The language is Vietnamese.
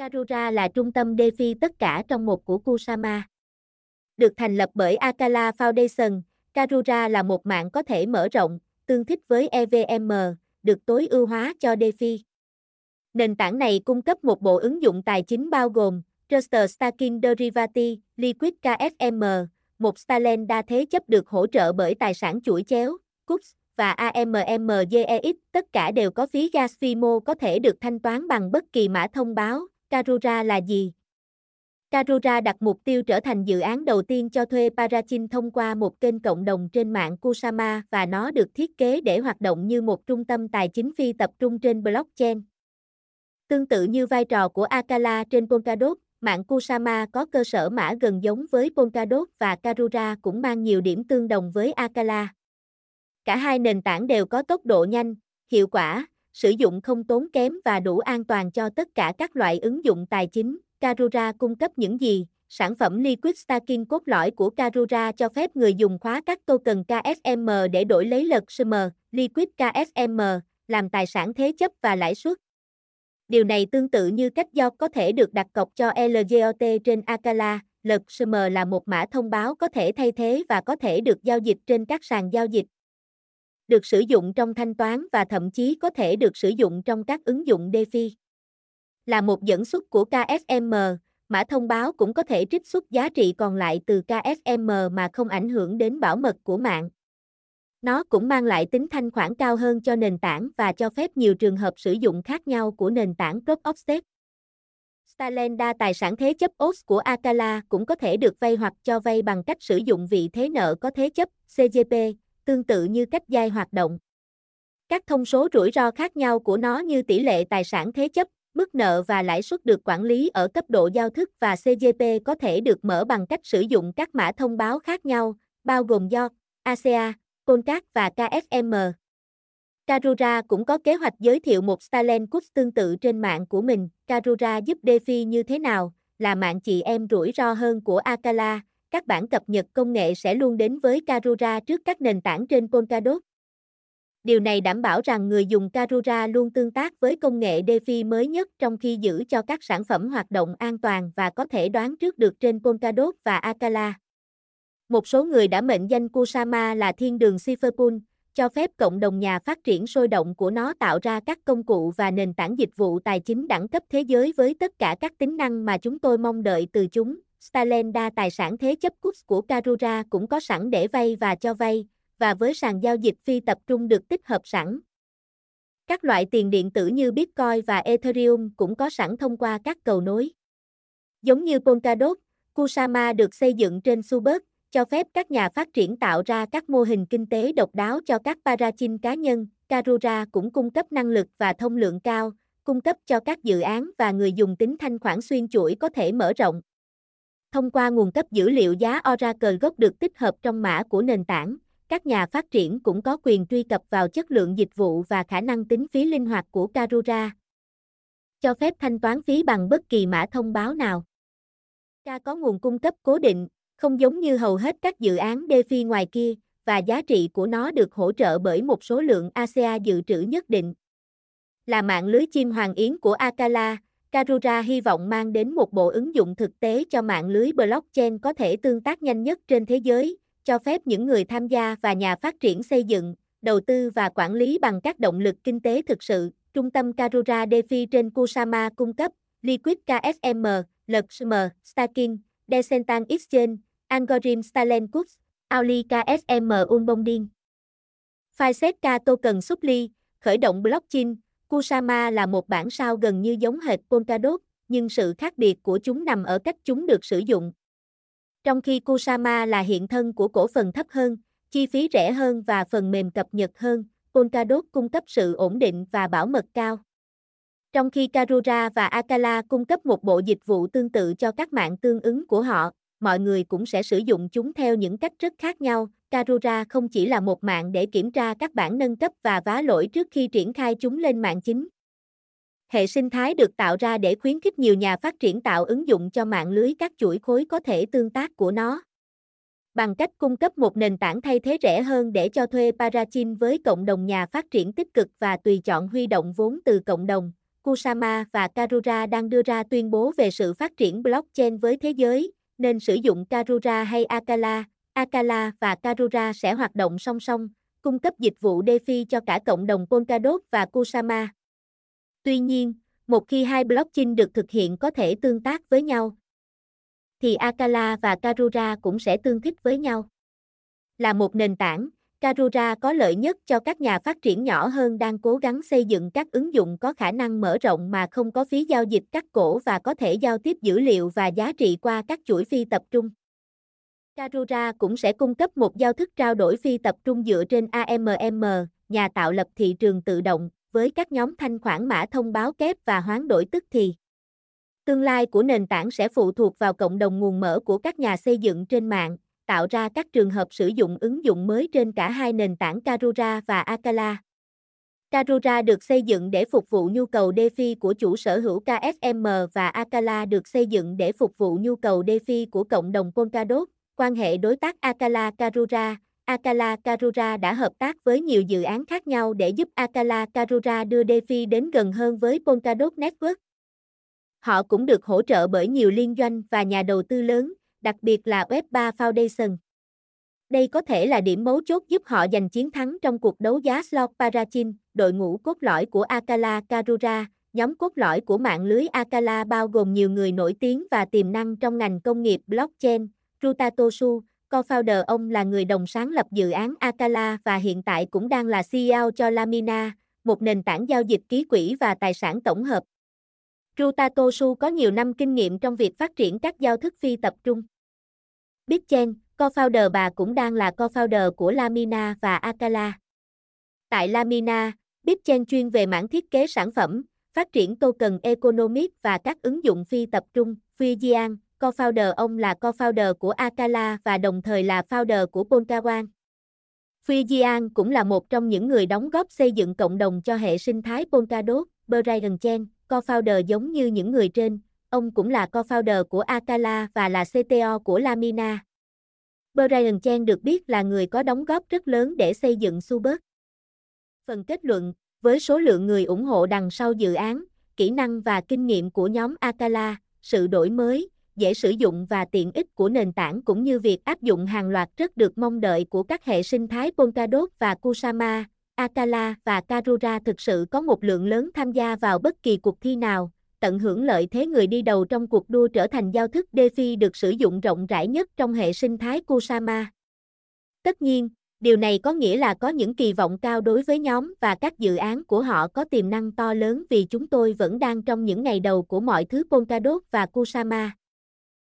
Karura là trung tâm DeFi tất cả trong một của Kusama. Được thành lập bởi Akala Foundation, Karura là một mạng có thể mở rộng, tương thích với EVM, được tối ưu hóa cho DeFi. Nền tảng này cung cấp một bộ ứng dụng tài chính bao gồm Trusted Staking Derivati, Liquid KSM, một Starland đa thế chấp được hỗ trợ bởi tài sản chuỗi chéo, CUPS và AMMGEX, tất cả đều có phí gas FIMO có thể được thanh toán bằng bất kỳ mã thông báo. Karura là gì? Karura đặt mục tiêu trở thành dự án đầu tiên cho thuê Parachin thông qua một kênh cộng đồng trên mạng Kusama và nó được thiết kế để hoạt động như một trung tâm tài chính phi tập trung trên blockchain. Tương tự như vai trò của Akala trên Polkadot, mạng Kusama có cơ sở mã gần giống với Polkadot và Karura cũng mang nhiều điểm tương đồng với Akala. Cả hai nền tảng đều có tốc độ nhanh, hiệu quả, sử dụng không tốn kém và đủ an toàn cho tất cả các loại ứng dụng tài chính. Karura cung cấp những gì? Sản phẩm Liquid Staking cốt lõi của Karura cho phép người dùng khóa các token KSM để đổi lấy lật SM, Liquid KSM, làm tài sản thế chấp và lãi suất. Điều này tương tự như cách do có thể được đặt cọc cho LGOT trên Akala, lật SM là một mã thông báo có thể thay thế và có thể được giao dịch trên các sàn giao dịch được sử dụng trong thanh toán và thậm chí có thể được sử dụng trong các ứng dụng DeFi. Là một dẫn xuất của KSM, mã thông báo cũng có thể trích xuất giá trị còn lại từ KSM mà không ảnh hưởng đến bảo mật của mạng. Nó cũng mang lại tính thanh khoản cao hơn cho nền tảng và cho phép nhiều trường hợp sử dụng khác nhau của nền tảng Proof of Stake. Stalenda tài sản thế chấp OS của Akala cũng có thể được vay hoặc cho vay bằng cách sử dụng vị thế nợ có thế chấp CGP, tương tự như cách giai hoạt động. Các thông số rủi ro khác nhau của nó như tỷ lệ tài sản thế chấp, mức nợ và lãi suất được quản lý ở cấp độ giao thức và CGP có thể được mở bằng cách sử dụng các mã thông báo khác nhau, bao gồm do ACA, Concat và KSM. Karura cũng có kế hoạch giới thiệu một Starland Cups tương tự trên mạng của mình. Karura giúp DeFi như thế nào? Là mạng chị em rủi ro hơn của Akala, các bản cập nhật công nghệ sẽ luôn đến với Karura trước các nền tảng trên Polkadot. Điều này đảm bảo rằng người dùng Karura luôn tương tác với công nghệ DeFi mới nhất trong khi giữ cho các sản phẩm hoạt động an toàn và có thể đoán trước được trên Polkadot và Akala. Một số người đã mệnh danh Kusama là thiên đường Cypherpool, cho phép cộng đồng nhà phát triển sôi động của nó tạo ra các công cụ và nền tảng dịch vụ tài chính đẳng cấp thế giới với tất cả các tính năng mà chúng tôi mong đợi từ chúng. Stalenda tài sản thế chấp CUPS của Karura cũng có sẵn để vay và cho vay, và với sàn giao dịch phi tập trung được tích hợp sẵn. Các loại tiền điện tử như Bitcoin và Ethereum cũng có sẵn thông qua các cầu nối. Giống như Polkadot, Kusama được xây dựng trên Subert, cho phép các nhà phát triển tạo ra các mô hình kinh tế độc đáo cho các parachin cá nhân. Karura cũng cung cấp năng lực và thông lượng cao, cung cấp cho các dự án và người dùng tính thanh khoản xuyên chuỗi có thể mở rộng. Thông qua nguồn cấp dữ liệu giá Oracle gốc được tích hợp trong mã của nền tảng, các nhà phát triển cũng có quyền truy cập vào chất lượng dịch vụ và khả năng tính phí linh hoạt của Karura. Cho phép thanh toán phí bằng bất kỳ mã thông báo nào. Ca có nguồn cung cấp cố định, không giống như hầu hết các dự án DeFi ngoài kia, và giá trị của nó được hỗ trợ bởi một số lượng ACA dự trữ nhất định. Là mạng lưới chim hoàng yến của Akala, Karura hy vọng mang đến một bộ ứng dụng thực tế cho mạng lưới blockchain có thể tương tác nhanh nhất trên thế giới, cho phép những người tham gia và nhà phát triển xây dựng, đầu tư và quản lý bằng các động lực kinh tế thực sự. Trung tâm Karura DeFi trên Kusama cung cấp Liquid KSM, LXM, Staking, Decentraland Exchange, Algorithm Starland Cooks, Auli KSM Unbonding. Fiset token Supply, khởi động blockchain, Kusama là một bản sao gần như giống hệt Polkadot, nhưng sự khác biệt của chúng nằm ở cách chúng được sử dụng. Trong khi Kusama là hiện thân của cổ phần thấp hơn, chi phí rẻ hơn và phần mềm cập nhật hơn, Polkadot cung cấp sự ổn định và bảo mật cao. Trong khi Karura và Akala cung cấp một bộ dịch vụ tương tự cho các mạng tương ứng của họ, mọi người cũng sẽ sử dụng chúng theo những cách rất khác nhau. Karura không chỉ là một mạng để kiểm tra các bản nâng cấp và vá lỗi trước khi triển khai chúng lên mạng chính. Hệ sinh thái được tạo ra để khuyến khích nhiều nhà phát triển tạo ứng dụng cho mạng lưới các chuỗi khối có thể tương tác của nó. Bằng cách cung cấp một nền tảng thay thế rẻ hơn để cho thuê Parachin với cộng đồng nhà phát triển tích cực và tùy chọn huy động vốn từ cộng đồng, Kusama và Karura đang đưa ra tuyên bố về sự phát triển blockchain với thế giới, nên sử dụng Karura hay Akala, Akala và Karura sẽ hoạt động song song, cung cấp dịch vụ DeFi cho cả cộng đồng Polkadot và Kusama. Tuy nhiên, một khi hai blockchain được thực hiện có thể tương tác với nhau, thì Akala và Karura cũng sẽ tương thích với nhau. Là một nền tảng, Karura có lợi nhất cho các nhà phát triển nhỏ hơn đang cố gắng xây dựng các ứng dụng có khả năng mở rộng mà không có phí giao dịch cắt cổ và có thể giao tiếp dữ liệu và giá trị qua các chuỗi phi tập trung. Karura cũng sẽ cung cấp một giao thức trao đổi phi tập trung dựa trên AMM, nhà tạo lập thị trường tự động, với các nhóm thanh khoản mã thông báo kép và hoán đổi tức thì. Tương lai của nền tảng sẽ phụ thuộc vào cộng đồng nguồn mở của các nhà xây dựng trên mạng, tạo ra các trường hợp sử dụng ứng dụng mới trên cả hai nền tảng Karura và Akala. Karura được xây dựng để phục vụ nhu cầu DeFi của chủ sở hữu KSM và Akala được xây dựng để phục vụ nhu cầu DeFi của cộng đồng Polkadot. Quan hệ đối tác Akala Karura Akala Karura đã hợp tác với nhiều dự án khác nhau để giúp Akala Karura đưa DeFi đến gần hơn với Polkadot Network. Họ cũng được hỗ trợ bởi nhiều liên doanh và nhà đầu tư lớn, đặc biệt là Web3 Foundation. Đây có thể là điểm mấu chốt giúp họ giành chiến thắng trong cuộc đấu giá slot Parachin, đội ngũ cốt lõi của Akala Karura, nhóm cốt lõi của mạng lưới Akala bao gồm nhiều người nổi tiếng và tiềm năng trong ngành công nghiệp blockchain, Rutatosu, co-founder ông là người đồng sáng lập dự án Akala và hiện tại cũng đang là CEO cho Lamina, một nền tảng giao dịch ký quỹ và tài sản tổng hợp. Rutatosu có nhiều năm kinh nghiệm trong việc phát triển các giao thức phi tập trung. Bitchen, co-founder bà cũng đang là co-founder của Lamina và Akala. Tại Lamina, Bitchen chuyên về mảng thiết kế sản phẩm, phát triển token economic và các ứng dụng phi tập trung. Fujian, co-founder ông là co-founder của Akala và đồng thời là founder của Polkadot. Fujian cũng là một trong những người đóng góp xây dựng cộng đồng cho hệ sinh thái Polkadot. Brian Chen, co-founder giống như những người trên, ông cũng là co-founder của Akala và là CTO của Lamina. Brian Chen được biết là người có đóng góp rất lớn để xây dựng Subert. Phần kết luận, với số lượng người ủng hộ đằng sau dự án, kỹ năng và kinh nghiệm của nhóm Akala, sự đổi mới, dễ sử dụng và tiện ích của nền tảng cũng như việc áp dụng hàng loạt rất được mong đợi của các hệ sinh thái Polkadot và Kusama, Akala và Karura thực sự có một lượng lớn tham gia vào bất kỳ cuộc thi nào, tận hưởng lợi thế người đi đầu trong cuộc đua trở thành giao thức DeFi được sử dụng rộng rãi nhất trong hệ sinh thái Kusama. Tất nhiên, điều này có nghĩa là có những kỳ vọng cao đối với nhóm và các dự án của họ có tiềm năng to lớn vì chúng tôi vẫn đang trong những ngày đầu của mọi thứ Polkadot và Kusama.